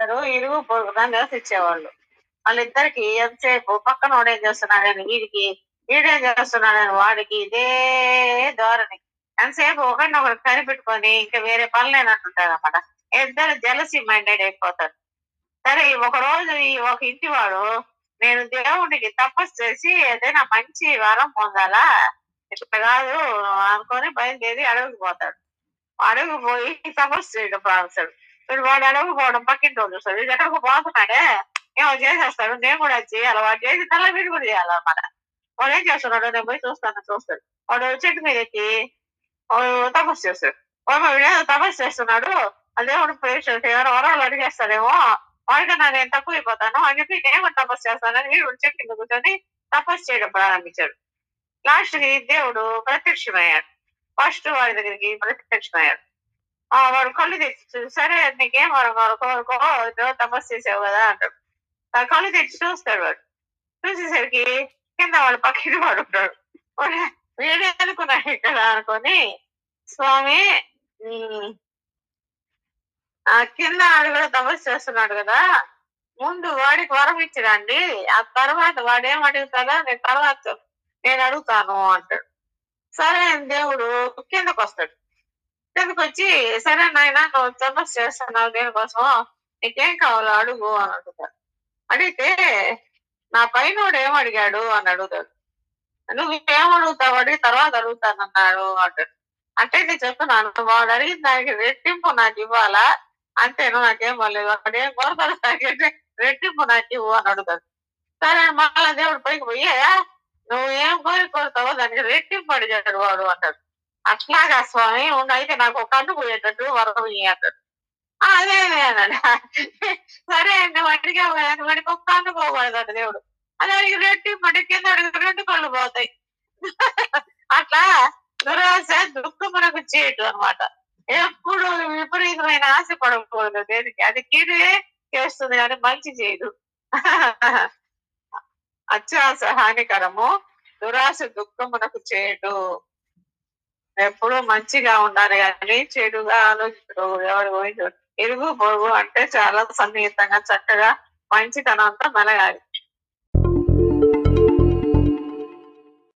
ఇద్దరు ఇరుగు పొరుగున నివసించేవాళ్ళు వాళ్ళిద్దరికి ఎంతసేపు? పక్కన వాడేం చేస్తున్నాడని వీడికి వీడేం చేస్తున్నాడని వాడికి ఇదే ధోరణి. ఎంతసేపు ఒకరినొకరు కనిపెట్టుకొని ఇంకా వేరే పనులేనట్టుంటారు అనమాట ఇద్దరు జలసి మైండెడ్ అయిపోతారు. సరే ఒక రోజు ఈ ఒక ఇంటి వాడు నేను దేవుడికి తపస్సు చేసి ఏదైనా మంచి వరం పొందాలా? ఇట్లా కాదు అనుకొని బయలుదేరి అడవికి పోతాడు. అడవికి పోయి తపస్సు చేయడం ప్రారంభిస్తాడు. వీడు వాడు అడగకపోవడం పోవడం పక్కింటి వాళ్ళు చూస్తారు వీడు ఎక్కడికి పోతున్నాడే ఏమో చేసేస్తాడు నేను కూడా అది చేయాలి వాడు చేసి తల వీడు కూడా చేయాలన్నమాట వాడు ఏం చేస్తున్నాడు నేను పోయి చూస్తాను చూస్తాడు వాడు చెట్టు మీద ఎక్కి వాడు తపస్సు చేస్తాడు వాడు వీడేదో తపస్సు చేస్తున్నాడు అదే వాడు ఎవరో వరాలు అడిగేస్తాడేమో వాడికన్నా నేను తక్కువ అయిపోతాను అని చెప్పి నేను తపస్సు చేస్తానని వీడు చెట్టు కింద కూర్చొని తపస్సు చేయడం ప్రారంభించాడు లాస్ట్కి దేవుడు ప్రత్యక్షమయ్యాడు ఫస్ట్ వాడి దగ్గరికి ప్రత్యక్షమయ్యాడు ఆ వాడు కళ్ళు తెచ్చి సరే నీకేం వరం కోరుకో ఏదో తపస్సు చేసావు కదా అంటాడు కళ్ళు తెచ్చి చూస్తాడు వాడు చూసేసరికి కింద వాడు పక్కకి వాడు ఉంటాడు వీడే అనుకున్నాడు ఇక్కడ అనుకొని స్వామి ఆ కింద వాడు కూడా తపస్సు చేస్తున్నాడు కదా ముందు వాడికి వరం ఇచ్చిరండి ఆ తర్వాత వాడు ఏం అడుగుతాడో నేను తర్వాత నేను అడుగుతాను అంటాడు సరే అని దేవుడు కిందకు వస్తాడు కిందకు వచ్చి సరే నాయన నువ్వు తపస్సు చేస్తున్నావు దేనికోసం నీకేం కావాలో అడుగు అని అడుగుతాడు. అడిగితే నా పైన ఏం అడిగాడు? అని అడుగుతాడు. నువ్వు ఏం అడుగుతావు? అడిగి తర్వాత అడుగుతానన్నాడు అంటాడు. అంటే నేను చెప్తున్నాను వాడు అడిగిన దానికి రెట్టింపు నాకు ఇవ్వాలా? అంతేను? నాకేం పర్లేదు. అక్కడ ఏం కోరతాడు నాకంటే రెట్టింపు నాకు ఇవ్వు అని అడుగుతాడు. సరే మళ్ళా దేవుడు పైకి పోయి నువ్వు ఏం కోరి కోరుతావో దానికి రెట్టింపు అడిగాడు వాడు అంటాడు. అట్లాగా స్వామి ఉండు అయితే నాకు ఒక కన్ను పోయేటట్టు వరం ఇయ్యి" అంటాడు అదే అన్నాడు సరే అండి అడిగావు కదా నువ్వు వాడికి ఒక కన్ను పోకూడదు దేవుడు. అదే అడిగి మడి కింద రెండు కళ్ళు పోతాయి. అట్లా దురాశ దుఃఖం చేయటం అనమాట ఎప్పుడు విపరీతమైన ఆశ పడకూడదు దేనికి? అది కీడే చేస్తుంది కానీ మంచి చేయదు అత్యాశ హానికరము దురాశ దుఃఖమునకు చేయటం ఎప్పుడు మంచిగా ఉండాలి కానీ చెడుగా ఆలోచించడు ఎవరు పోయి ఇరుగు పొరుగు అంటే చాలా సన్నిహితంగా చక్కగా మంచితనంతో మెలగాలి.